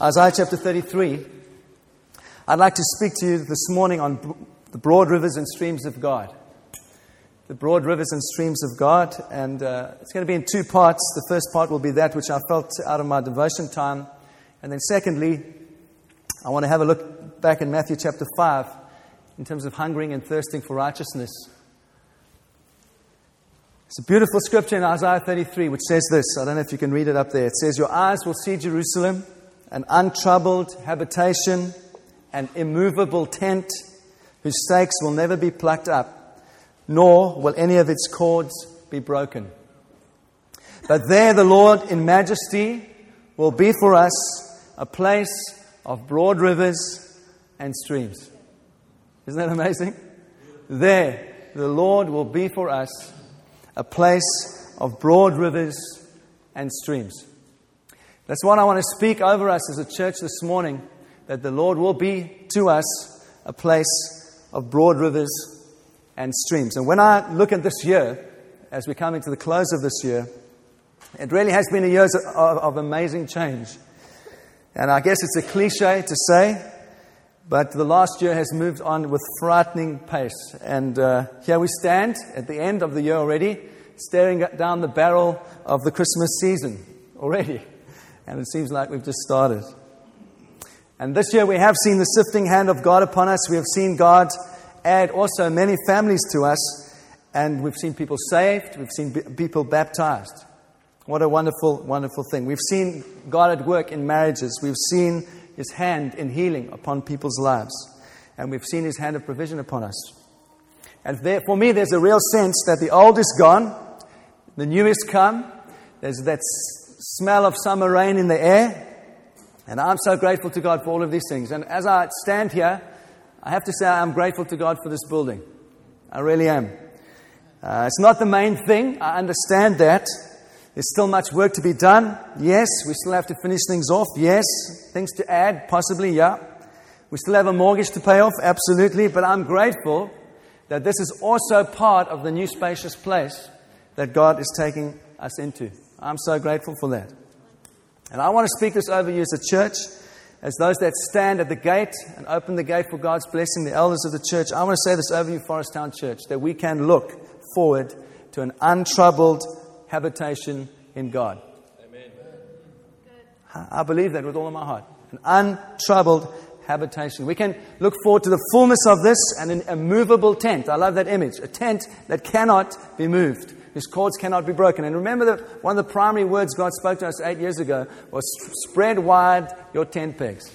Isaiah chapter 33. I'd like to speak to you this morning on the broad rivers and streams of God. The broad rivers and streams of God, and uh, it's going to be in two parts. The first part will be that which I felt out of my devotion time, and then secondly, I want to have a look back in Matthew chapter 5 in terms of hungering and thirsting for righteousness. It's a beautiful scripture in Isaiah 33 which says this. I don't know if you can read it up there. It says, Your eyes will see Jerusalem, an untroubled habitation, an immovable tent whose stakes will never be plucked up, nor will any of its cords be broken. But there the Lord in majesty will be for us a place of broad rivers and streams. Isn't that amazing? There the Lord will be for us a place of broad rivers and streams. That's what I want to speak over us as a church this morning that the Lord will be to us a place of broad rivers and streams. And when I look at this year, as we're coming to the close of this year, it really has been a year of, of amazing change. And I guess it's a cliche to say, but the last year has moved on with frightening pace. And uh, here we stand at the end of the year already, staring down the barrel of the Christmas season already. And it seems like we've just started. And this year we have seen the sifting hand of God upon us. We have seen God add also many families to us. And we've seen people saved. We've seen people baptized. What a wonderful, wonderful thing. We've seen God at work in marriages. We've seen his hand in healing upon people's lives. And we've seen his hand of provision upon us. And there, for me, there's a real sense that the old is gone, the new is come. There's that smell of summer rain in the air. And I'm so grateful to God for all of these things. And as I stand here, I have to say I'm grateful to God for this building. I really am. Uh, it's not the main thing. I understand that. There's still much work to be done. Yes, we still have to finish things off. Yes, things to add, possibly, yeah. We still have a mortgage to pay off, absolutely. But I'm grateful that this is also part of the new spacious place that God is taking us into. I'm so grateful for that. And I want to speak this over you as a church, as those that stand at the gate and open the gate for God's blessing, the elders of the church. I want to say this over you, Forest Town Church, that we can look forward to an untroubled habitation in God. Amen. I believe that with all of my heart. An untroubled habitation. We can look forward to the fullness of this and an immovable tent. I love that image. A tent that cannot be moved, whose cords cannot be broken. And remember that one of the primary words God spoke to us eight years ago was spread wide your tent pegs.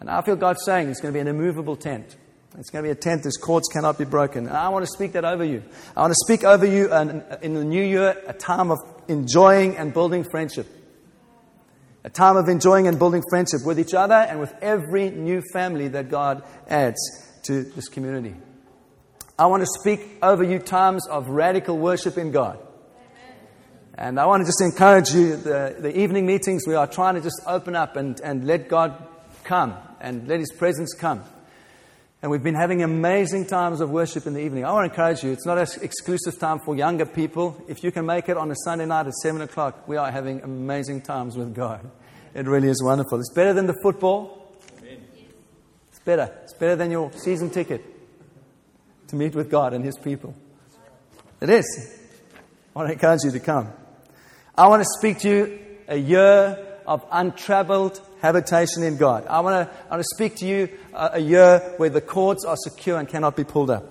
And I feel God saying it's going to be an immovable tent. It's going to be a tent whose cords cannot be broken. And I want to speak that over you. I want to speak over you in the new year a time of enjoying and building friendship. A time of enjoying and building friendship with each other and with every new family that God adds to this community. I want to speak over you times of radical worship in God. And I want to just encourage you the, the evening meetings, we are trying to just open up and, and let God come and let His presence come. And we've been having amazing times of worship in the evening. I want to encourage you, it's not an exclusive time for younger people. If you can make it on a Sunday night at 7 o'clock, we are having amazing times with God. It really is wonderful. It's better than the football. Amen. It's better. It's better than your season ticket to meet with God and His people. It is. I want to encourage you to come. I want to speak to you a year of untraveled habitation in God. I want to, I want to speak to you a, a year where the cords are secure and cannot be pulled up.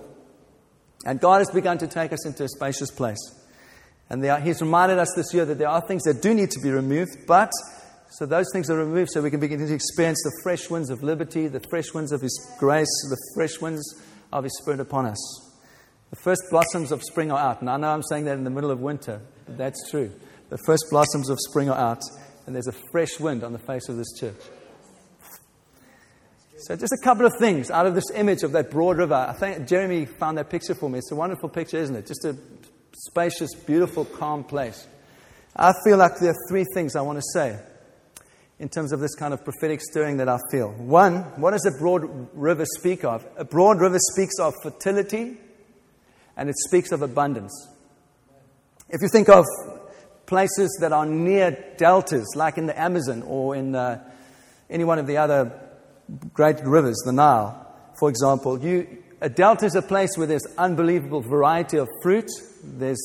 And God has begun to take us into a spacious place. And are, He's reminded us this year that there are things that do need to be removed, but so those things are removed so we can begin to experience the fresh winds of liberty, the fresh winds of His grace, the fresh winds of His Spirit upon us. The first blossoms of spring are out. And I know I'm saying that in the middle of winter, but that's true. The first blossoms of spring are out and there's a fresh wind on the face of this church. So, just a couple of things out of this image of that broad river. I think Jeremy found that picture for me. It's a wonderful picture, isn't it? Just a spacious, beautiful, calm place. I feel like there are three things I want to say in terms of this kind of prophetic stirring that I feel. One, what does a broad river speak of? A broad river speaks of fertility and it speaks of abundance. If you think of places that are near deltas, like in the Amazon or in uh, any one of the other great rivers, the Nile, for example, you, a delta is a place where there's unbelievable variety of fruit, there's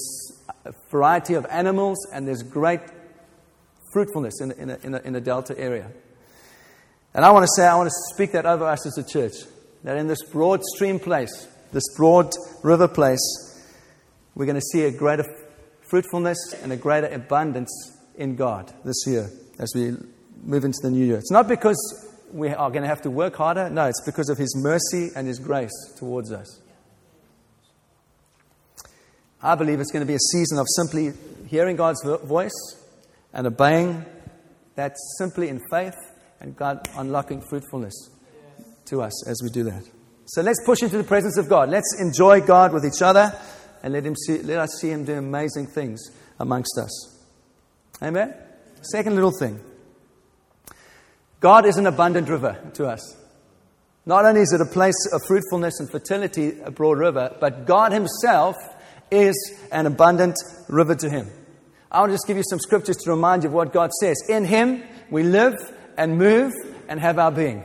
a variety of animals, and there's great fruitfulness in, in, a, in, a, in a delta area. And I want to say, I want to speak that over us as a church, that in this broad stream place, this broad river place, we're going to see a greater fruitfulness and a greater abundance in God this year as we move into the new year. It's not because we are going to have to work harder. No, it's because of His mercy and His grace towards us. I believe it's going to be a season of simply hearing God's voice and obeying that simply in faith and God unlocking fruitfulness to us as we do that. So let's push into the presence of God. Let's enjoy God with each other and let, him see, let us see Him do amazing things amongst us. Amen? Second little thing God is an abundant river to us. Not only is it a place of fruitfulness and fertility, a broad river, but God Himself is an abundant river to Him. I want to just give you some scriptures to remind you of what God says. In Him we live and move and have our being.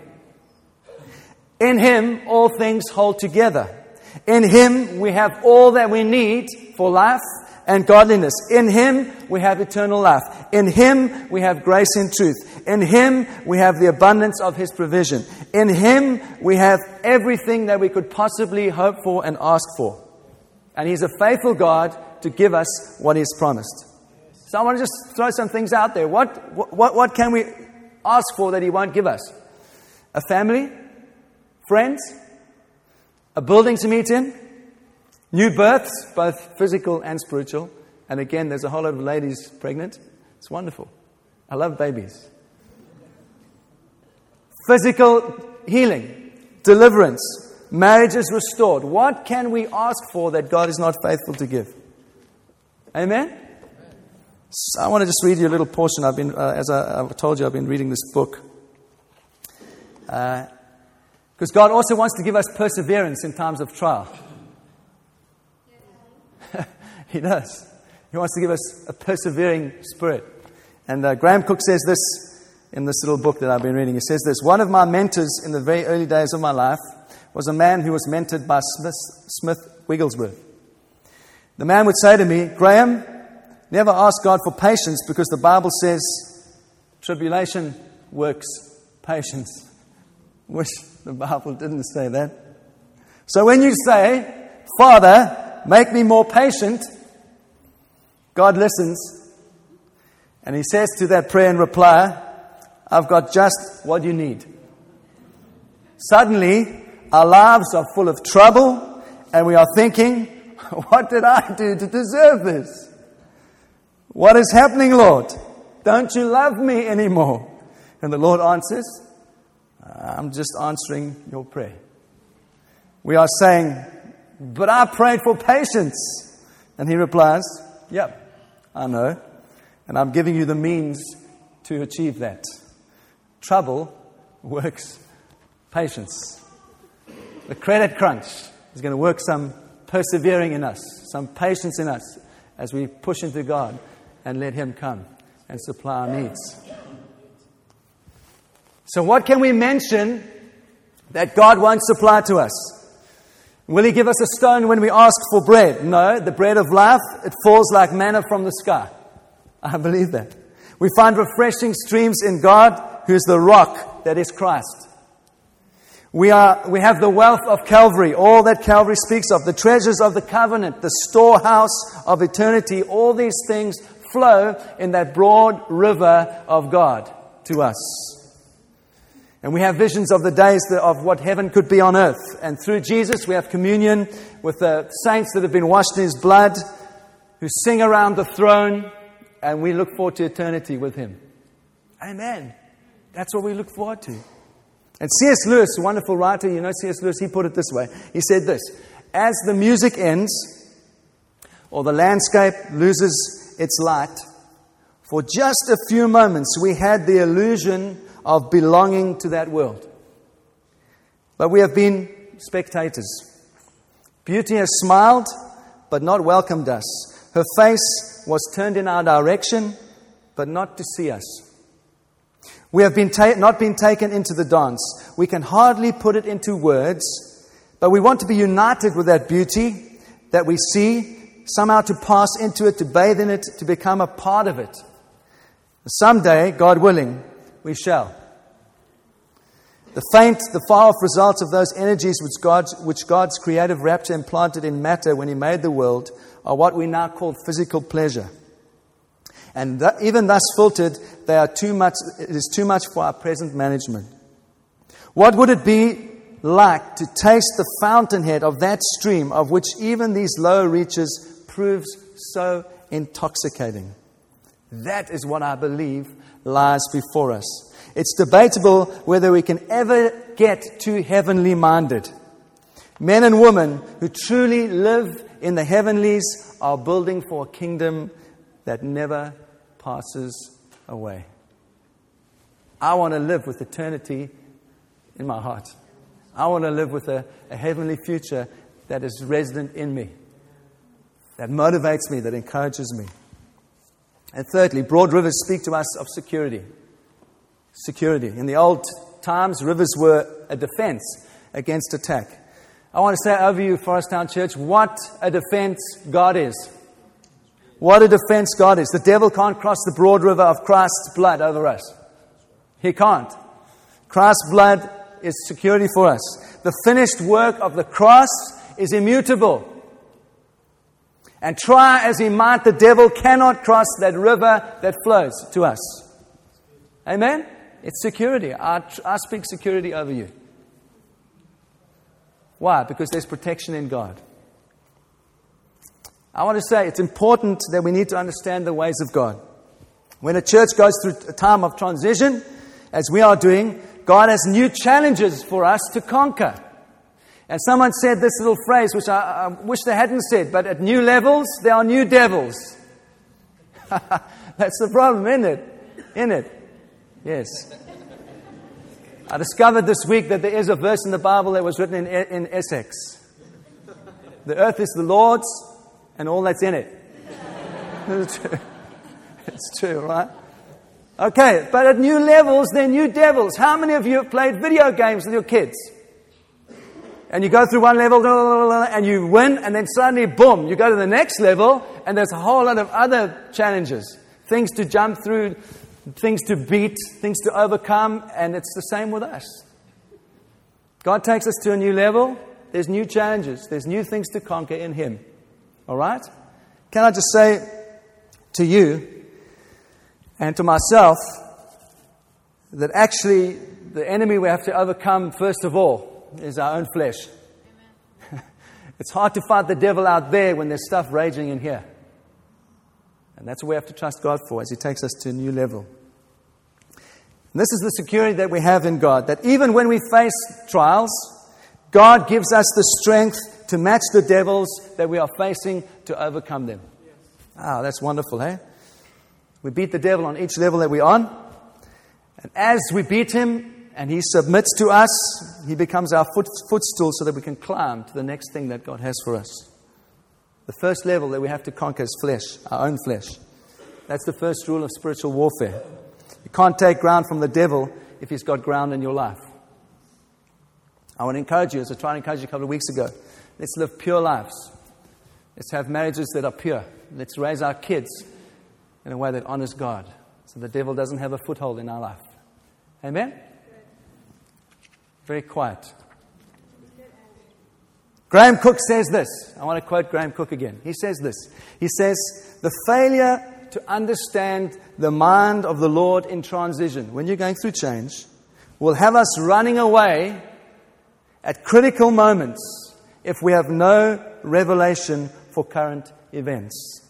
In Him all things hold together. In Him we have all that we need for life and godliness. In Him we have eternal life. In Him we have grace and truth. In Him we have the abundance of His provision. In Him we have everything that we could possibly hope for and ask for. And He's a faithful God to give us what He's promised. So I want to just throw some things out there. What, what, what can we ask for that He won't give us? A family? Friends? A building to meet in? New births, both physical and spiritual. And again, there's a whole lot of ladies pregnant. It's wonderful. I love babies. Physical healing, deliverance, marriages restored. What can we ask for that God is not faithful to give? Amen? So I want to just read you a little portion. I've been, uh, as I, I, told you, I've been reading this book. Because uh, God also wants to give us perseverance in times of trial. he does. He wants to give us a persevering spirit. And uh, Graham Cooke says this in this little book that I've been reading. He says this One of my mentors in the very early days of my life was a man who was mentored by Smith, Smith Wigglesworth. The man would say to me, Graham, never ask God for patience because the Bible says tribulation works patience. Wish the Bible didn't say that. So when you say, Father, make me more patient, God listens and He says to that prayer in reply, I've got just what you need. Suddenly, our lives are full of trouble and we are thinking, What did I do to deserve this? What is happening, Lord? Don't you love me anymore? And the Lord answers, I'm just answering your prayer. We are saying, But I prayed for patience. And he replies, Yep, I know. And I'm giving you the means to achieve that. Trouble works patience. The credit crunch is going to work some persevering in us, some patience in us as we push into God and let Him come and supply our needs. So, what can we mention that God won't supply to us? Will He give us a stone when we ask for bread? No, the bread of life, it falls like manna from the sky. I believe that. We find refreshing streams in God, who is the rock that is Christ. We, are, we have the wealth of Calvary, all that Calvary speaks of, the treasures of the covenant, the storehouse of eternity. All these things flow in that broad river of God to us. And we have visions of the days of what heaven could be on earth. And through Jesus, we have communion with the saints that have been washed in his blood, who sing around the throne, and we look forward to eternity with him. Amen. That's what we look forward to. And C.S. Lewis, a wonderful writer, you know C.S. Lewis, he put it this way. He said this As the music ends, or the landscape loses its light, for just a few moments we had the illusion of belonging to that world. But we have been spectators. Beauty has smiled, but not welcomed us. Her face was turned in our direction, but not to see us. We have been ta- not been taken into the dance. We can hardly put it into words, but we want to be united with that beauty that we see, somehow to pass into it, to bathe in it, to become a part of it. Someday, God willing, we shall. The faint, the far off results of those energies which, God, which God's creative rapture implanted in matter when He made the world are what we now call physical pleasure. And that, even thus filtered, they are too much, it is too much for our present management. What would it be like to taste the fountainhead of that stream of which even these lower reaches proves so intoxicating? That is what I believe lies before us. It's debatable whether we can ever get too heavenly minded. Men and women who truly live in the heavenlies are building for a kingdom that never passes away. I want to live with eternity in my heart. I want to live with a, a heavenly future that is resident in me, that motivates me, that encourages me. And thirdly, broad rivers speak to us of security security. In the old times, rivers were a defense against attack. I want to say over you, Forest Town Church, what a defense God is. What a defense God is. The devil can't cross the broad river of Christ's blood over us. He can't. Christ's blood is security for us. The finished work of the cross is immutable. And try as he might, the devil cannot cross that river that flows to us. Amen? It's security. I, I speak security over you. Why? Because there's protection in God. I want to say it's important that we need to understand the ways of God. When a church goes through a time of transition, as we are doing, God has new challenges for us to conquer. And someone said this little phrase, which I, I wish they hadn't said, but at new levels, there are new devils. That's the problem, isn't it? Isn't it? Yes. I discovered this week that there is a verse in the Bible that was written in, in Essex. The earth is the Lord's and all that's in it. it's true, right? Okay, but at new levels, they're new devils. How many of you have played video games with your kids? And you go through one level and you win, and then suddenly, boom, you go to the next level, and there's a whole lot of other challenges. Things to jump through, things to beat, things to overcome, and it's the same with us. God takes us to a new level. There's new challenges, there's new things to conquer in Him. All right? Can I just say to you and to myself that actually the enemy we have to overcome, first of all, is our own flesh. it's hard to fight the devil out there when there's stuff raging in here. And that's what we have to trust God for as He takes us to a new level. And this is the security that we have in God that even when we face trials, God gives us the strength to match the devils that we are facing to overcome them. Ah, oh, that's wonderful, hey? We beat the devil on each level that we're on. And as we beat him and he submits to us, he becomes our foot, footstool so that we can climb to the next thing that God has for us. The first level that we have to conquer is flesh, our own flesh. That's the first rule of spiritual warfare. You can't take ground from the devil if he's got ground in your life. I want to encourage you, as I tried to encourage you a couple of weeks ago, let's live pure lives. Let's have marriages that are pure. Let's raise our kids in a way that honors God so the devil doesn't have a foothold in our life. Amen? Very quiet. Graham Cooke says this. I want to quote Graham Cooke again. He says this. He says, The failure to understand the mind of the Lord in transition, when you're going through change, will have us running away at critical moments if we have no revelation for current events.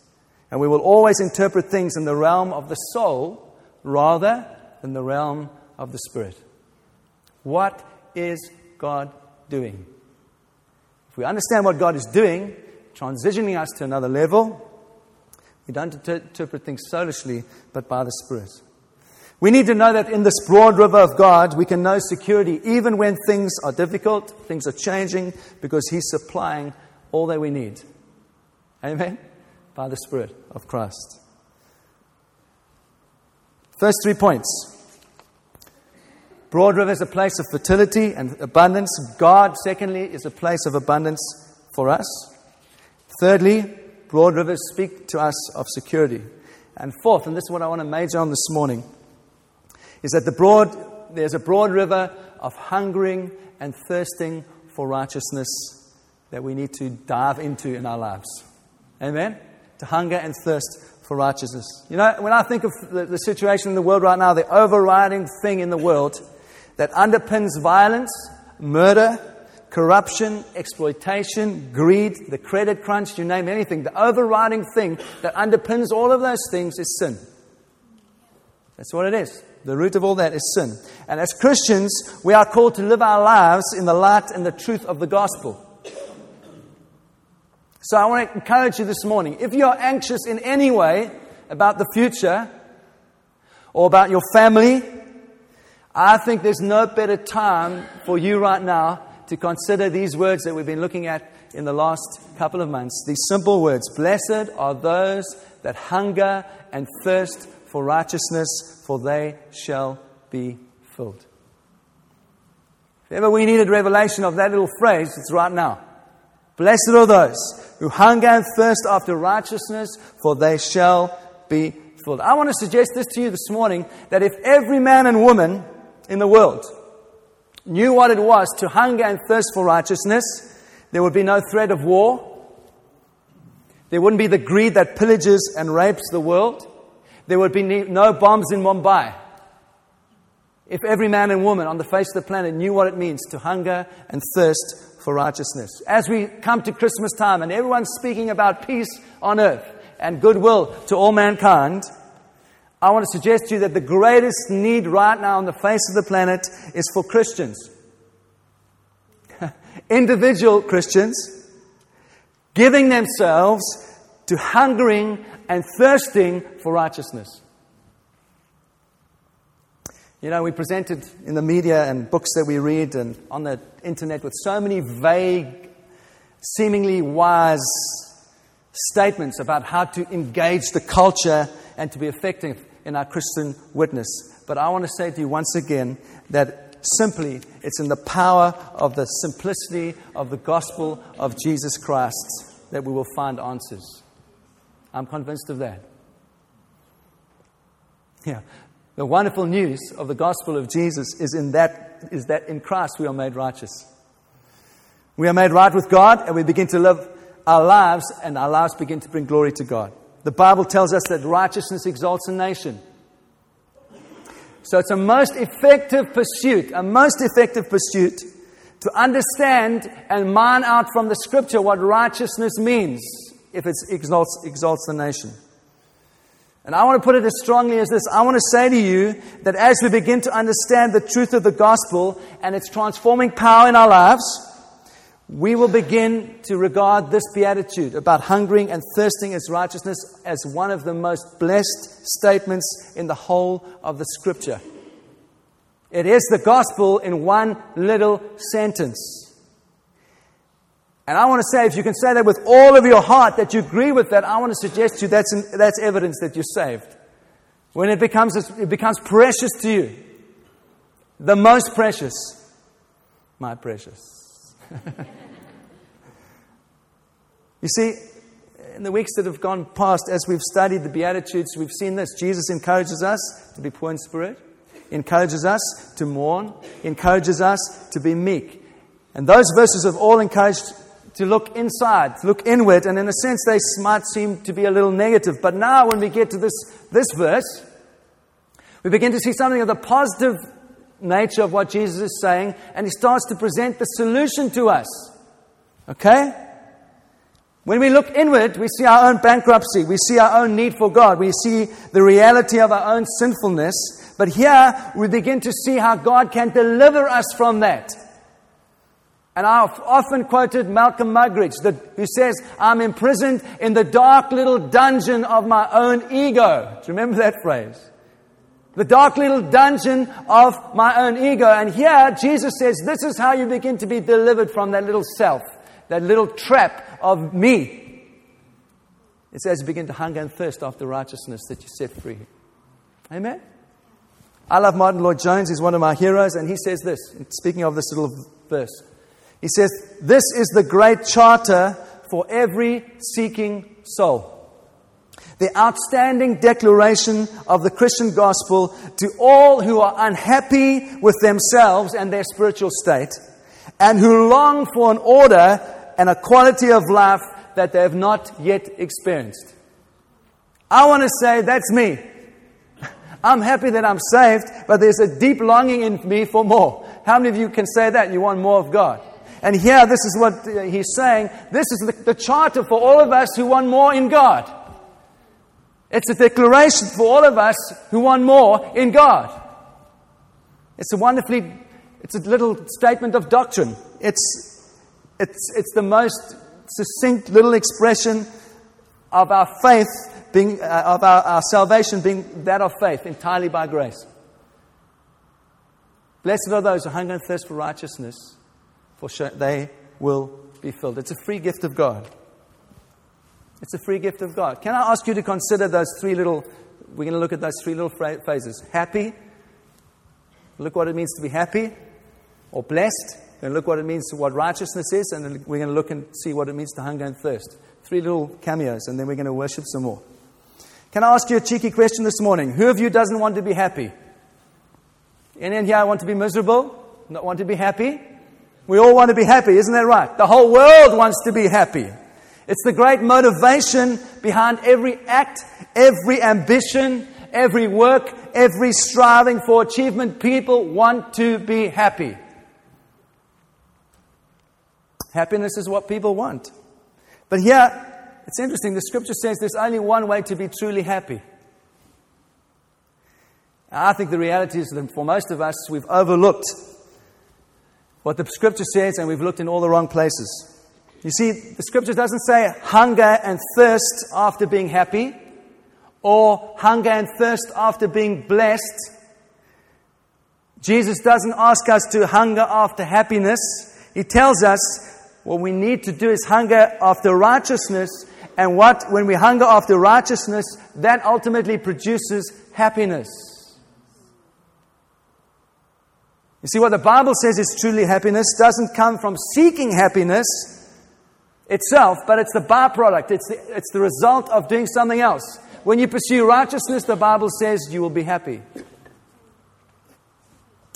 And we will always interpret things in the realm of the soul rather than the realm of the spirit. What is God doing? If we understand what God is doing, transitioning us to another level, we don't interpret things soulishly, but by the Spirit. We need to know that in this broad river of God, we can know security even when things are difficult, things are changing, because He's supplying all that we need. Amen? by the Spirit of Christ. First three points. Broad River is a place of fertility and abundance. God, secondly, is a place of abundance for us. Thirdly, broad rivers speak to us of security. And fourth, and this is what I want to major on this morning, is that the broad, there's a broad river of hungering and thirsting for righteousness that we need to dive into in our lives. Amen? To hunger and thirst for righteousness. You know, when I think of the, the situation in the world right now, the overriding thing in the world that underpins violence, murder, corruption, exploitation, greed, the credit crunch, you name anything, the overriding thing that underpins all of those things is sin. That's what it is. The root of all that is sin. And as Christians, we are called to live our lives in the light and the truth of the gospel. So I want to encourage you this morning. If you're anxious in any way about the future or about your family, I think there's no better time for you right now to consider these words that we've been looking at in the last couple of months. These simple words Blessed are those that hunger and thirst for righteousness, for they shall be filled. If ever we needed revelation of that little phrase, it's right now. Blessed are those who hunger and thirst after righteousness, for they shall be filled. I want to suggest this to you this morning that if every man and woman in the world knew what it was to hunger and thirst for righteousness, there would be no threat of war. There wouldn't be the greed that pillages and rapes the world. There would be no bombs in Mumbai. If every man and woman on the face of the planet knew what it means to hunger and thirst for righteousness. As we come to Christmas time and everyone's speaking about peace on earth and goodwill to all mankind, I want to suggest to you that the greatest need right now on the face of the planet is for Christians. Individual Christians giving themselves to hungering and thirsting for righteousness. You know, we presented in the media and books that we read and on the internet with so many vague, seemingly wise statements about how to engage the culture and to be effective in our Christian witness. But I want to say to you once again that simply it's in the power of the simplicity of the gospel of Jesus Christ that we will find answers. I'm convinced of that. Yeah. The wonderful news of the gospel of Jesus is in that is that in Christ we are made righteous. We are made right with God and we begin to live our lives and our lives begin to bring glory to God. The Bible tells us that righteousness exalts a nation. So it's a most effective pursuit, a most effective pursuit to understand and mine out from the scripture what righteousness means if it exalts, exalts the nation. And I want to put it as strongly as this. I want to say to you that as we begin to understand the truth of the gospel and its transforming power in our lives, we will begin to regard this beatitude about hungering and thirsting as righteousness as one of the most blessed statements in the whole of the scripture. It is the gospel in one little sentence. And I want to say, if you can say that with all of your heart, that you agree with that, I want to suggest to you that's, that's evidence that you're saved. When it becomes, it becomes precious to you, the most precious, my precious. you see, in the weeks that have gone past, as we've studied the Beatitudes, we've seen this. Jesus encourages us to be poor in spirit, encourages us to mourn, encourages us to be meek. And those verses have all encouraged to look inside, to look inward, and in a sense they might seem to be a little negative. But now, when we get to this, this verse, we begin to see something of the positive nature of what Jesus is saying, and he starts to present the solution to us. Okay? When we look inward, we see our own bankruptcy, we see our own need for God, we see the reality of our own sinfulness. But here, we begin to see how God can deliver us from that. And I've often quoted Malcolm Muggeridge, that, who says, I'm imprisoned in the dark little dungeon of my own ego. Do you remember that phrase? The dark little dungeon of my own ego. And here, Jesus says, this is how you begin to be delivered from that little self, that little trap of me. It's as you begin to hunger and thirst after righteousness that you set free. Amen? I love Martyn Lloyd-Jones. He's one of my heroes, and he says this, speaking of this little verse. He says, This is the great charter for every seeking soul. The outstanding declaration of the Christian gospel to all who are unhappy with themselves and their spiritual state, and who long for an order and a quality of life that they have not yet experienced. I want to say that's me. I'm happy that I'm saved, but there's a deep longing in me for more. How many of you can say that? You want more of God. And here, this is what uh, he's saying. This is the, the charter for all of us who want more in God. It's a declaration for all of us who want more in God. It's a wonderfully, it's a little statement of doctrine. It's, it's, it's the most succinct little expression of our faith being, uh, of our, our salvation being that of faith, entirely by grace. Blessed are those who hunger and thirst for righteousness, for they will be filled. It's a free gift of God. It's a free gift of God. Can I ask you to consider those three little, we're going to look at those three little phrases. Happy, look what it means to be happy, or blessed, and look what it means, to what righteousness is, and then we're going to look and see what it means to hunger and thirst. Three little cameos, and then we're going to worship some more. Can I ask you a cheeky question this morning? Who of you doesn't want to be happy? Anyone here want to be miserable? Not want to be happy? We all want to be happy, isn't that right? The whole world wants to be happy. It's the great motivation behind every act, every ambition, every work, every striving for achievement. People want to be happy. Happiness is what people want. But here, it's interesting. The scripture says there's only one way to be truly happy. I think the reality is that for most of us, we've overlooked what the scripture says and we've looked in all the wrong places. You see, the scripture doesn't say hunger and thirst after being happy or hunger and thirst after being blessed. Jesus doesn't ask us to hunger after happiness. He tells us what we need to do is hunger after righteousness and what, when we hunger after righteousness, that ultimately produces happiness. You see, what the Bible says is truly happiness doesn't come from seeking happiness itself, but it's the byproduct, it's the, it's the result of doing something else. When you pursue righteousness, the Bible says you will be happy.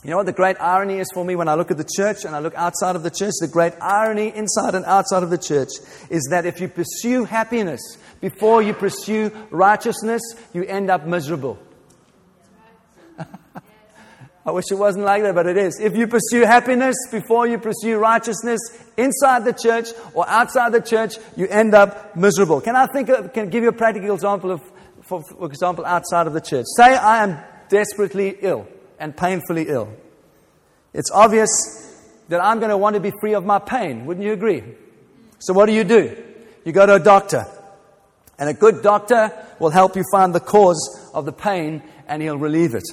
You know what the great irony is for me when I look at the church and I look outside of the church? The great irony inside and outside of the church is that if you pursue happiness before you pursue righteousness, you end up miserable. I wish it wasn't like that, but it is. If you pursue happiness before you pursue righteousness inside the church or outside the church, you end up miserable. Can I think of, can give you a practical example of, for, for example, outside of the church? Say I am desperately ill and painfully ill. It's obvious that I'm going to want to be free of my pain. Wouldn't you agree? So, what do you do? You go to a doctor. And a good doctor will help you find the cause of the pain and he'll relieve it.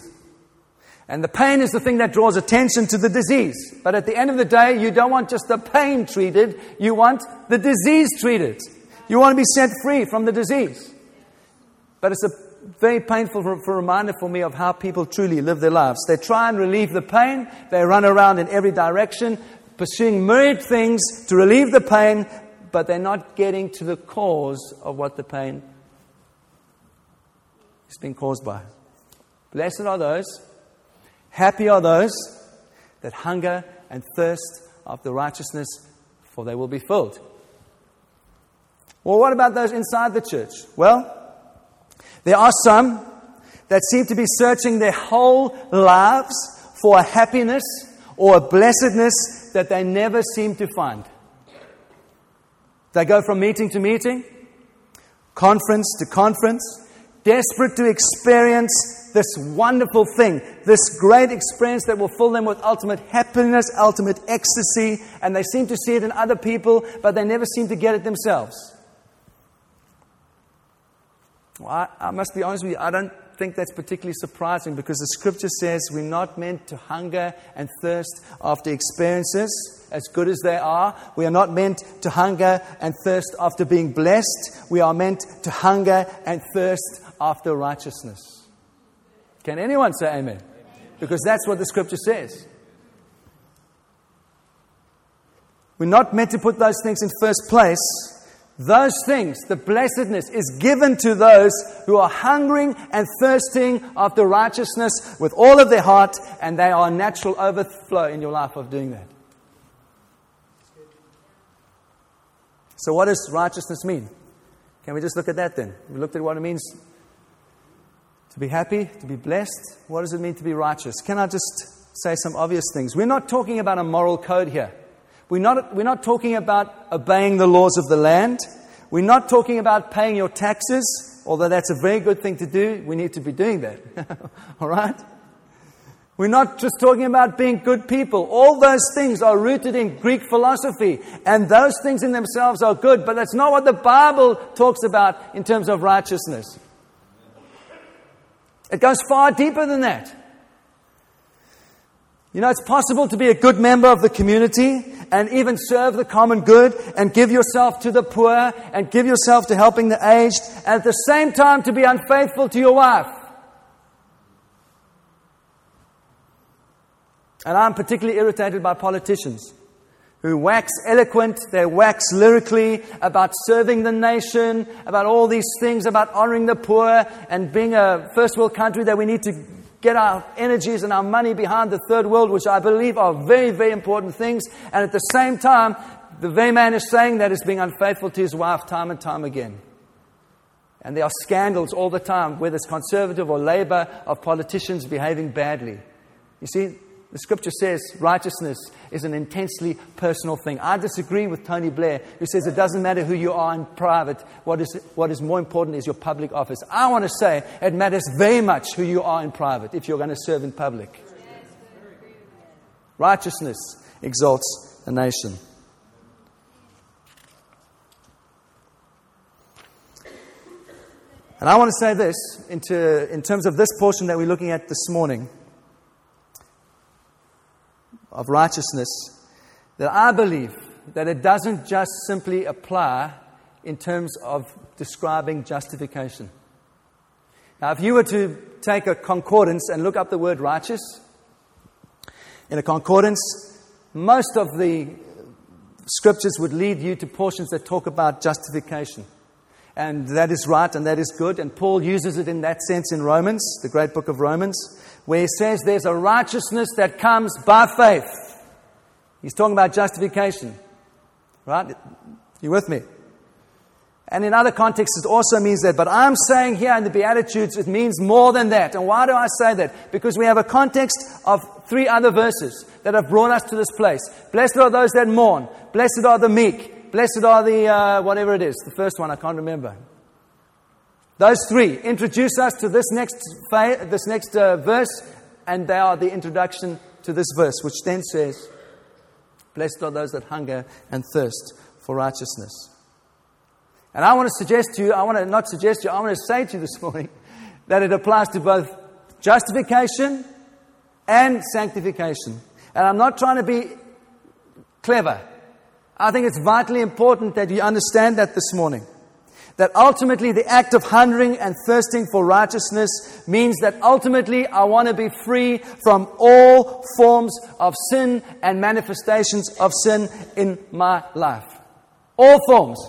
And the pain is the thing that draws attention to the disease. But at the end of the day, you don't want just the pain treated, you want the disease treated. You want to be set free from the disease. But it's a very painful for, for reminder for me of how people truly live their lives. They try and relieve the pain, they run around in every direction, pursuing myriad things to relieve the pain, but they're not getting to the cause of what the pain is being caused by. Blessed are those, happy are those that hunger and thirst after righteousness, for they will be filled. Well, what about those inside the church? Well, there are some that seem to be searching their whole lives for a happiness or a blessedness that they never seem to find. They go from meeting to meeting, conference to conference, desperate to experience this wonderful thing, this great experience that will fill them with ultimate happiness, ultimate ecstasy, and they seem to see it in other people, but they never seem to get it themselves. Well, I, I must be honest with you, I don't think that's particularly surprising because the scripture says we're not meant to hunger and thirst after experiences, as good as they are. We are not meant to hunger and thirst after being blessed. We are meant to hunger and thirst after righteousness. Can anyone say amen? Because that's what the scripture says. We're not meant to put those things in first place. Those things, the blessedness, is given to those who are hungering and thirsting after righteousness with all of their heart, and they are a natural overflow in your life of doing that. So, what does righteousness mean? Can we just look at that then? We looked at what it means to be happy, to be blessed. What does it mean to be righteous? Can I just say some obvious things? We're not talking about a moral code here. We're not, we're not talking about obeying the laws of the land. We're not talking about paying your taxes, although that's a very good thing to do. We need to be doing that. All right? We're not just talking about being good people. All those things are rooted in Greek philosophy, and those things in themselves are good, but that's not what the Bible talks about in terms of righteousness. It goes far deeper than that. You know, it's possible to be a good member of the community and even serve the common good and give yourself to the poor and give yourself to helping the aged and at the same time to be unfaithful to your wife. And I'm particularly irritated by politicians who wax eloquent, they wax lyrically about serving the nation, about all these things, about honoring the poor and being a first world country that we need to get our energies and our money behind the third world, which I believe are very, very important things. And at the same time, the very man is saying that is being unfaithful to his wife time and time again. And there are scandals all the time, whether it's conservative or labor, of politicians behaving badly. You see, the scripture says righteousness is an intensely personal thing. I disagree with Tony Blair, who says it doesn't matter who you are in private, what is, what is more important is your public office. I want to say it matters very much who you are in private if you're going to serve in public. Righteousness exalts a nation. And I want to say this into, in terms of this portion that we're looking at this morning of righteousness that I believe that it doesn't just simply apply in terms of describing justification. Now, if you were to take a concordance and look up the word righteous, in a concordance, most of the scriptures would lead you to portions that talk about justification. And that is right and that is good. And Paul uses it in that sense in Romans, the great book of Romans where he says there's a righteousness that comes by faith. He's talking about justification. Right? You with me? And in other contexts, it also means that. But I'm saying here in the Beatitudes, it means more than that. And why do I say that? Because we have a context of three other verses that have brought us to this place. Blessed are those that mourn. Blessed are the meek. Blessed are the, uh, whatever it is. The first one, I can't remember. Those three introduce us to this next, fa- this next uh, verse, and they are the introduction to this verse, which then says, Blessed are those that hunger and thirst for righteousness. And I want to suggest to you, I want to not suggest to you, I want to say to you this morning that it applies to both justification and sanctification. And I'm not trying to be clever. I think it's vitally important that you understand that this morning. That ultimately the act of hungering and thirsting for righteousness means that ultimately I want to be free from all forms of sin and manifestations of sin in my life. All forms.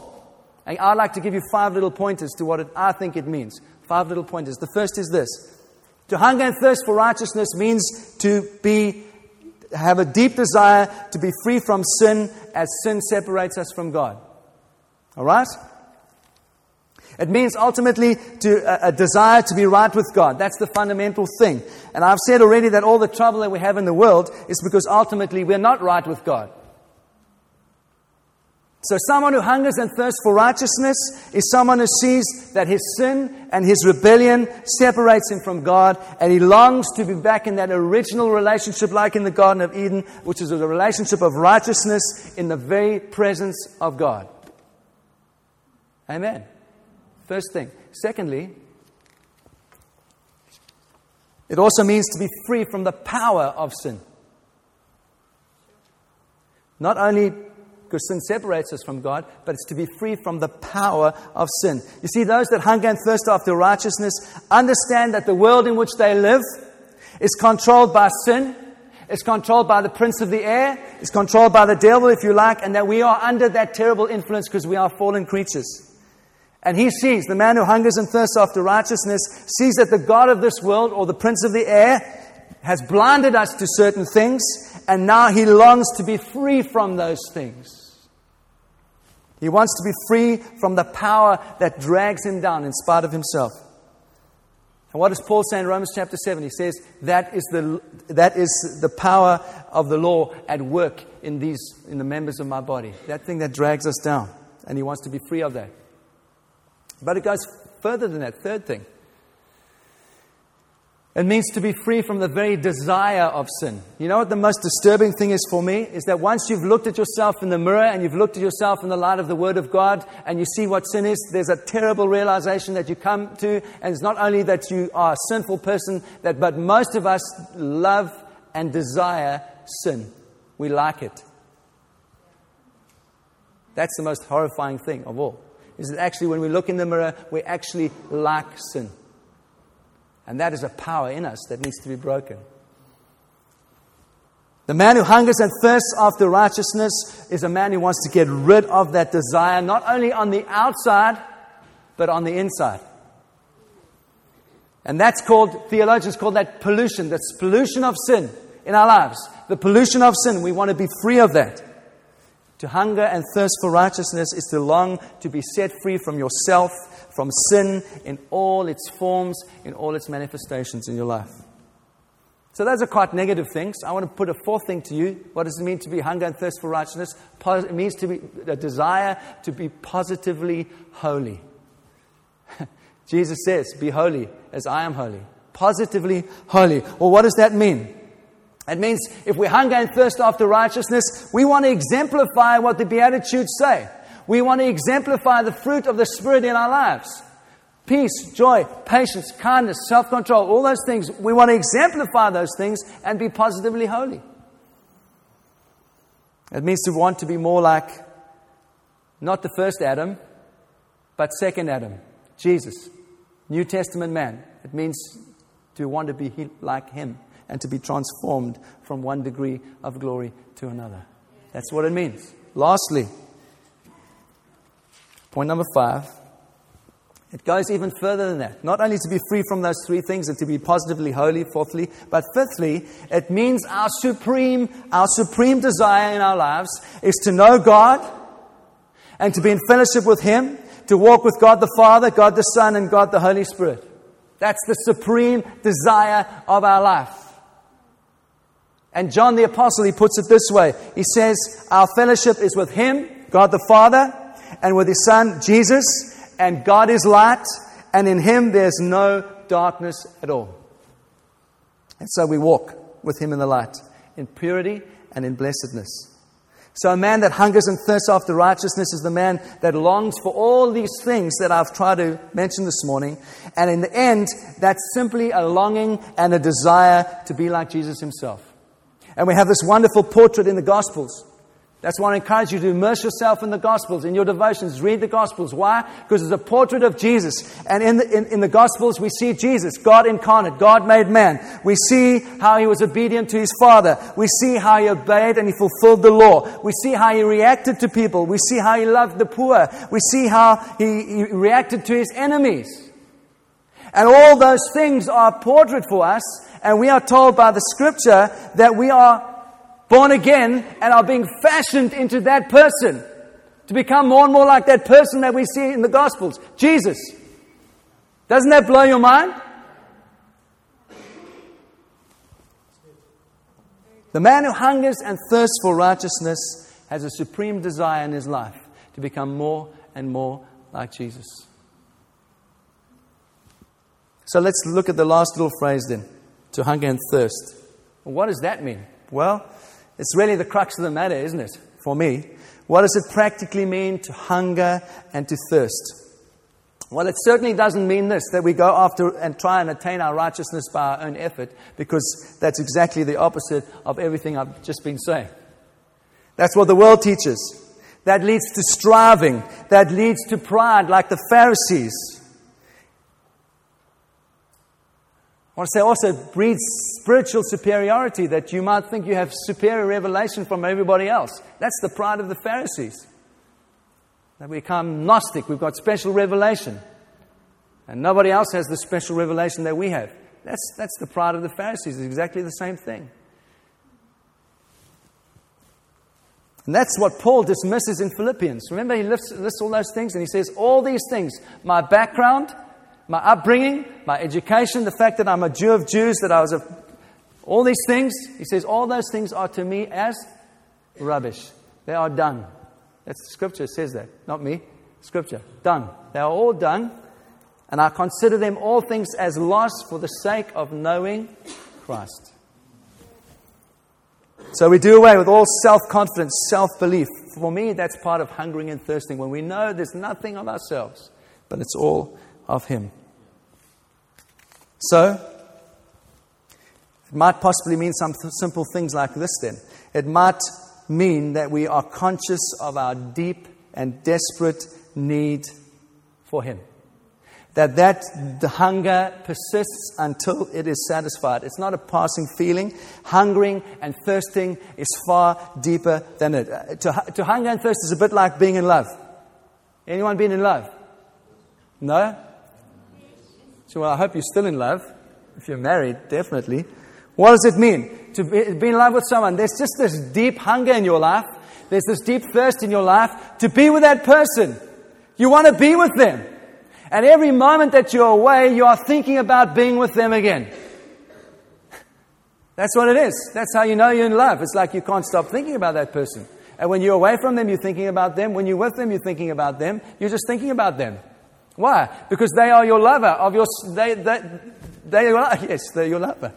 And I'd like to give you five little pointers to what it, I think it means. Five little pointers. The first is this. To hunger and thirst for righteousness means to be have a deep desire to be free from sin as sin separates us from God. All right? It means ultimately to a, a, desire to be right with God. That's the fundamental thing. And I've said already that all the trouble that we have in the world is because ultimately we're not right with God. So, someone who hungers and thirsts for righteousness is someone who sees that his sin and his rebellion separates him from God, and he longs to be back in that original relationship, like in the Garden of Eden, which is a relationship of righteousness in the very presence of God. Amen. First thing. Secondly, it also means to be free from the power of sin. Not only because sin separates us from God, but it's to be free from the power of sin. You see, those that hunger and thirst after righteousness understand that the world in which they live is controlled by sin, it's controlled by the prince of the air, it's controlled by the devil, if you like, and that we are under that terrible influence because we are fallen creatures. And he sees, the man who hungers and thirsts after righteousness, sees that the God of this world or the prince of the air has blinded us to certain things, and now he longs to be free from those things. He wants to be free from the power that drags him down in spite of himself. And what does Paul say in Romans chapter 7? He says, that is the, that is the power of the law at work in, these, in the members of my body. That thing that drags us down. And he wants to be free of that. But it goes further than that. Third thing. It means to be free from the very desire of sin. You know what the most disturbing thing is for me? Is that once you've looked at yourself in the mirror and you've looked at yourself in the light of the Word of God and you see what sin is, there's a terrible realization that you come to. And it's not only that you are a sinful person, that, but most of us love and desire sin. We like it. That's the most horrifying thing of all. Is that actually when we look in the mirror, we actually like sin. And that is a power in us that needs to be broken. The man who hungers and thirsts after righteousness is a man who wants to get rid of that desire, not only on the outside, but on the inside. And that's called, theologians call that pollution. That's pollution of sin in our lives. The pollution of sin. We want to be free of that. To hunger and thirst for righteousness is to long to be set free from yourself from sin in all its forms, in all its manifestations in your life. So those are quite negative things. I want to put a fourth thing to you. What does it mean to be hunger and thirst for righteousness? It means to be a desire to be positively holy. Jesus says, Be holy as I am holy. Positively holy. Well, what does that mean? It means if we hunger and thirst after righteousness, we want to exemplify what the Beatitudes say. We want to exemplify the fruit of the Spirit in our lives peace, joy, patience, kindness, self control, all those things. We want to exemplify those things and be positively holy. It means to want to be more like not the first Adam, but second Adam, Jesus, New Testament man. It means to want to be like him and to be transformed from one degree of glory to another. That's what it means. Lastly, Point number five. It goes even further than that. Not only to be free from those three things and to be positively holy, fourthly, but fifthly, it means our supreme, our supreme desire in our lives is to know God and to be in fellowship with Him, to walk with God the Father, God the Son, and God the Holy Spirit. That's the supreme desire of our life. And John the Apostle, he puts it this way. He says, Our fellowship is with Him, God the Father, and with His Son, Jesus, and God is light, and in Him there's no darkness at all. And so we walk with Him in the light, in purity and in blessedness. So, a man that hungers and thirsts after righteousness is the man that longs for all these things that I've tried to mention this morning. And in the end, that's simply a longing and a desire to be like Jesus himself. And we have this wonderful portrait in the Gospels that's why I encourage you to immerse yourself in the Gospels, in your devotions. Read the Gospels. Why? Because it's a portrait of Jesus. And in the, in, in the Gospels, we see Jesus, God incarnate, God made man. We see how he was obedient to his Father. We see how he obeyed and he fulfilled the law. We see how he reacted to people. We see how he loved the poor. We see how he, he reacted to his enemies. And all those things are a portrait for us. And we are told by the scripture that we are born again and are being fashioned into that person to become more and more like that person that we see in the Gospels, Jesus. Doesn't that blow your mind? The man who hungers and thirsts for righteousness has a supreme desire in his life to become more and more like Jesus. So let's look at the last little phrase then to hunger and thirst. what does that mean? Well, it's really the crux of the matter, isn't it? For me. What does it practically mean to hunger and to thirst? Well, it certainly doesn't mean this, that we go after and try and attain our righteousness by our own effort, because that's exactly the opposite of everything I've just been saying. That's what the world teaches. That leads to striving, that leads to pride, like the Pharisees. I want to say also breeds spiritual superiority, that you might think you have superior revelation from everybody else. That's the pride of the Pharisees. That we become Gnostic, we've got special revelation. And nobody else has the special revelation that we have. That's, that's the pride of the Pharisees, it's exactly the same thing. And that's what Paul dismisses in Philippians. Remember, he lists, lists all those things and he says, All these things, my background, my upbringing, my education, the fact that I'm a Jew of Jews, that I was a. All these things, he says, all those things are to me as rubbish. They are done. That's the scripture says that, not me. Scripture. Done. They are all done. And I consider them all things as loss for the sake of knowing Christ. So we do away with all self confidence, self belief. For me, that's part of hungering and thirsting when we know there's nothing of ourselves, but it's all of Him. So, it might possibly mean some simple things like this then. It might mean that we are conscious of our deep and desperate need for Him that that the hunger persists until it is satisfied. It's not a passing feeling. Hungering and thirsting is far deeper than it. Uh, to, to hunger and thirst is a bit like being in love. Anyone been in love? No? So well, I hope you're still in love. If you're married, definitely. What does it mean to be, be in love with someone? There's just this deep hunger in your life. There's this deep thirst in your life to be with that person. You want to be with them. And every moment that you're away, you are thinking about being with them again. That's what it is. That's how you know you're in love. It's like you can't stop thinking about that person. And when you're away from them, you're thinking about them. When you're with them, you're thinking about them. You're just thinking about them. Why? Because they are your lover of your. They, they, they are, yes, they're your lover.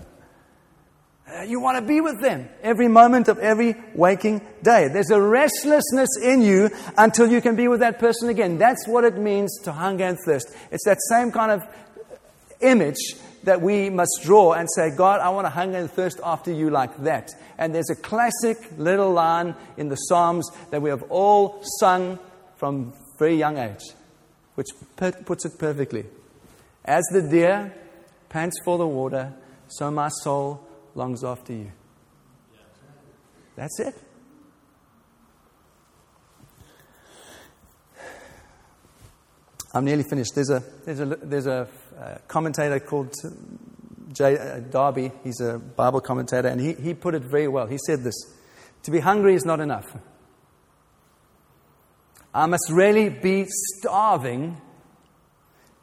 Uh, you want to be with them every moment of every waking day. There's a restlessness in you until you can be with that person again. That's what it means to hunger and thirst. It's that same kind of image that we must draw and say, God, I want to hunger and thirst after you like that. And there's a classic little line in the Psalms that we have all sung from very young age, which puts it perfectly. As the deer pants for the water, so my soul longs after you. That's it. I'm nearly finished. There's a, there's a, there's a uh, commentator called J. Uh, Darby. He's a Bible commentator, and he, he put it very well. He said this To be hungry is not enough. I must really be starving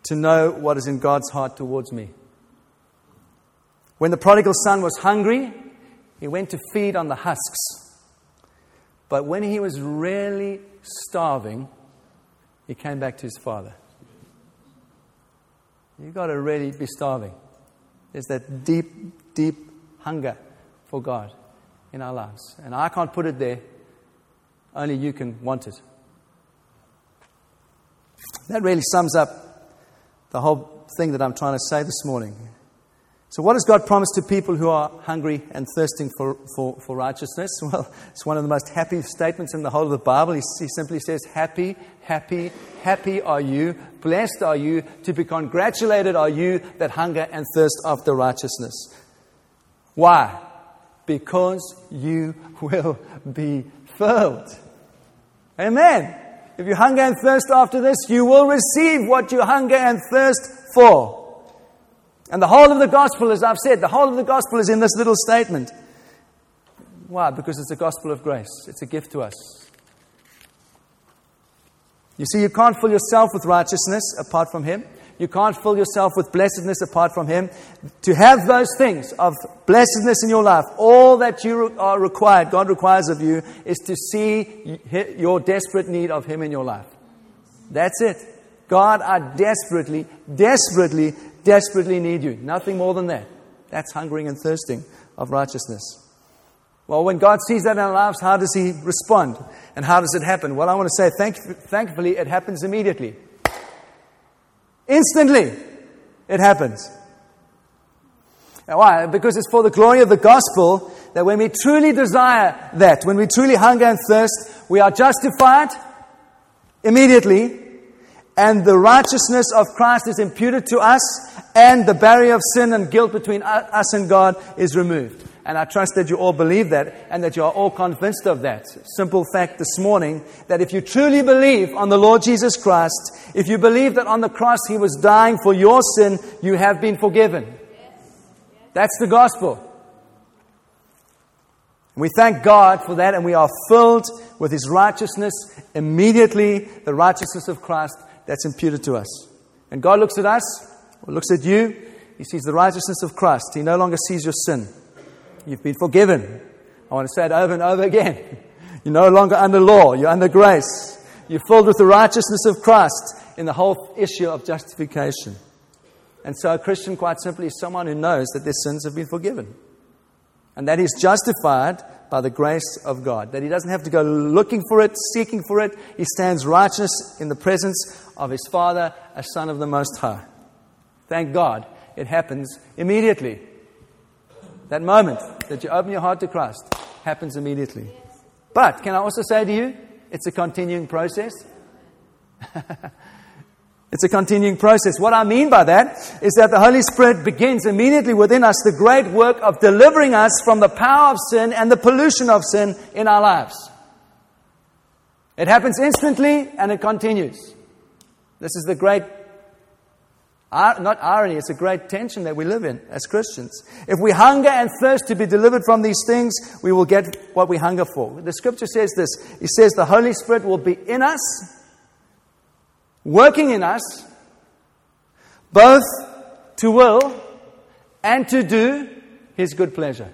to know what is in God's heart towards me. When the prodigal son was hungry, he went to feed on the husks. But when he was really starving, he came back to his father. You've got to really be starving. There's that deep, deep hunger for God in our lives. And I can't put it there, only you can want it. That really sums up the whole thing that I'm trying to say this morning. So, what does God promise to people who are hungry and thirsting for, for, for righteousness? Well, it's one of the most happy statements in the whole of the Bible. He, he simply says, Happy, happy, happy are you, blessed are you, to be congratulated are you that hunger and thirst after righteousness. Why? Because you will be filled. Amen. If you hunger and thirst after this, you will receive what you hunger and thirst for. And the whole of the gospel, as I've said, the whole of the gospel is in this little statement. Why? Because it's a gospel of grace, it's a gift to us. You see, you can't fill yourself with righteousness apart from Him. You can't fill yourself with blessedness apart from Him. To have those things of blessedness in your life, all that you are required, God requires of you, is to see your desperate need of Him in your life. That's it. God, I desperately, desperately desperately need you. Nothing more than that. That's hungering and thirsting of righteousness. Well, when God sees that in our lives, how does He respond? And how does it happen? Well, I want to say, thank, thankfully, it happens immediately. Instantly, it happens. Now, Why? Because it's for the glory of the gospel that when we truly desire that, when we truly hunger and thirst, we are justified immediately, and the righteousness of Christ is imputed to us, and the barrier of sin and guilt between us and God is removed. And I trust that you all believe that and that you are all convinced of that. Simple fact this morning that if you truly believe on the Lord Jesus Christ, if you believe that on the cross He was dying for your sin, you have been forgiven. That's the gospel. We thank God for that, and we are filled with His righteousness immediately, the righteousness of Christ that's imputed to us. And God looks at us, or looks at you, He sees the righteousness of Christ. He no longer sees your sin. You've been forgiven. I want to say it over and over again. You're no longer under law, you're under grace. You're filled with the righteousness of Christ in the whole issue of justification. And so, a Christian, quite simply, is someone who knows that their sins have been forgiven and that he's justified by the grace of God. That he doesn't have to go looking for it, seeking for it. He stands righteous in the presence of his Father, a Son of the Most High. Thank God it happens immediately. That moment that you open your heart to Christ happens immediately. But can I also say to you, it's a continuing process. It's a continuing process. What I mean by that is that the Holy Spirit begins immediately within us the great work of delivering us from the power of sin and the pollution of sin in our lives. It happens instantly and it continues. This is the great, not irony, it's a great tension that we live in as Christians. If we hunger and thirst to be delivered from these things, we will get what we hunger for. The scripture says this it says the Holy Spirit will be in us working in us both to will and to do His good pleasure.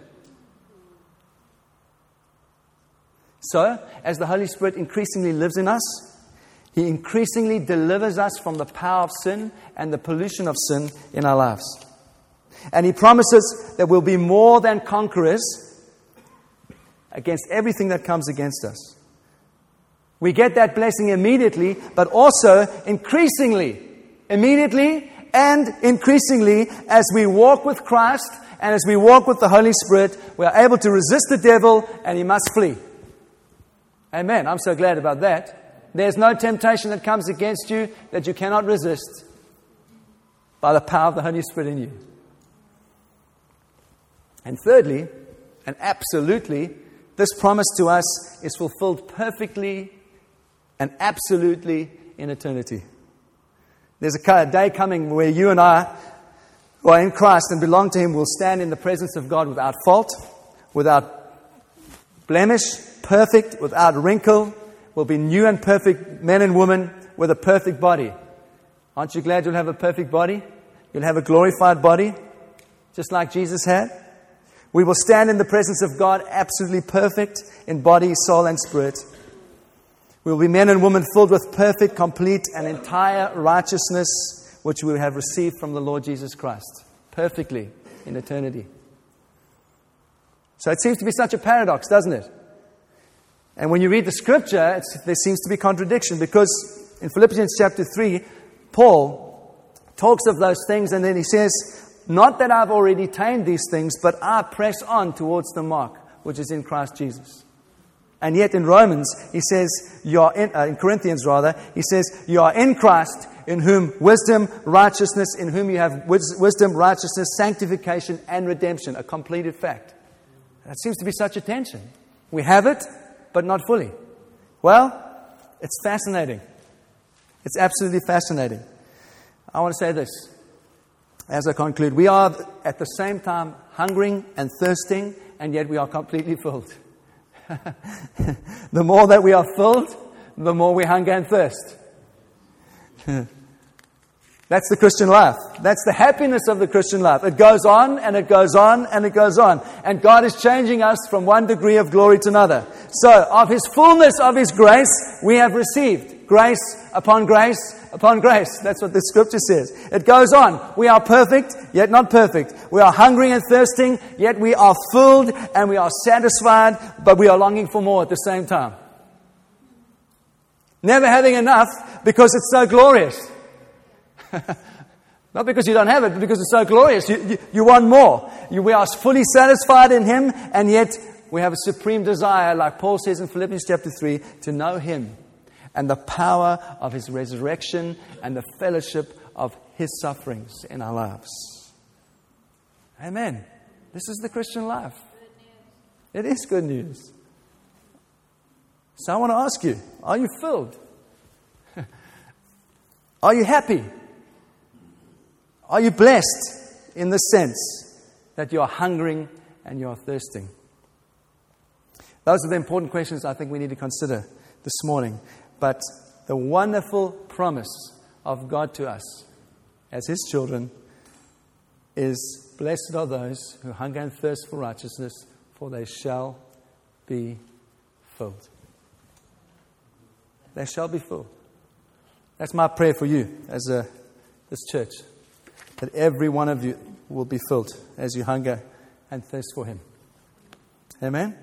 So, as the Holy Spirit increasingly lives in us, He increasingly delivers us from the power of sin and the pollution of sin in our lives. And He promises that we'll be more than conquerors against everything that comes against us. We get that blessing immediately, but also increasingly. Immediately and increasingly as we walk with Christ and as we walk with the Holy Spirit, we are able to resist the devil and he must flee. Amen. I'm so glad about that. There's no temptation that comes against you that you cannot resist by the power of the Holy Spirit in you. And thirdly, and absolutely, this promise to us is fulfilled perfectly and absolutely in eternity. There's a day coming where you and I, who are in Christ and belong to Him, will stand in the presence of God without fault, without blemish, perfect, without wrinkle. We'll be new and perfect men and women with a perfect body. Aren't you glad you'll have a perfect body? You'll have a glorified body, just like Jesus had. We will stand in the presence of God absolutely perfect in body, soul, and spirit. We will be men and women filled with perfect, complete, and entire righteousness, which we have received from the Lord Jesus Christ, perfectly in eternity. So it seems to be such a paradox, doesn't it? And when you read the scripture, there seems to be contradiction because in Philippians chapter 3, Paul talks of those things and then he says, Not that I've already attained these things, but I press on towards the mark which is in Christ Jesus. And yet in Romans, he says, you are in, uh, in Corinthians rather, he says, you are in Christ, in whom wisdom, righteousness, in whom you have wisdom, righteousness, sanctification, and redemption, a completed fact. That seems to be such a tension. We have it, but not fully. Well, it's fascinating. It's absolutely fascinating. I want to say this as I conclude. We are at the same time hungering and thirsting, and yet we are completely filled. the more that we are filled, the more we hunger and thirst. That's the Christian life. That's the happiness of the Christian life. It goes on and it goes on and it goes on. And God is changing us from one degree of glory to another. So, of His fullness of His grace, we have received grace upon grace upon grace. That's what the scripture says. It goes on. We are perfect, yet not perfect. We are hungry and thirsting, yet we are filled and we are satisfied, but we are longing for more at the same time. Never having enough because it's so glorious. Not because you don't have it, but because it's so glorious. You, you, you want more. You, we are fully satisfied in Him, and yet we have a supreme desire, like Paul says in Philippians chapter 3, to know Him and the power of His resurrection and the fellowship of His sufferings in our lives. Amen. This is the Christian life. It is good news. So I want to ask you are you filled? are you happy? Are you blessed in the sense that you are hungering and you are thirsting? Those are the important questions I think we need to consider this morning. But the wonderful promise of God to us as His children is blessed are those who hunger and thirst for righteousness, for they shall be filled. They shall be filled. That's my prayer for you as a, this church, that every one of you will be filled as you hunger and thirst for Him. Amen.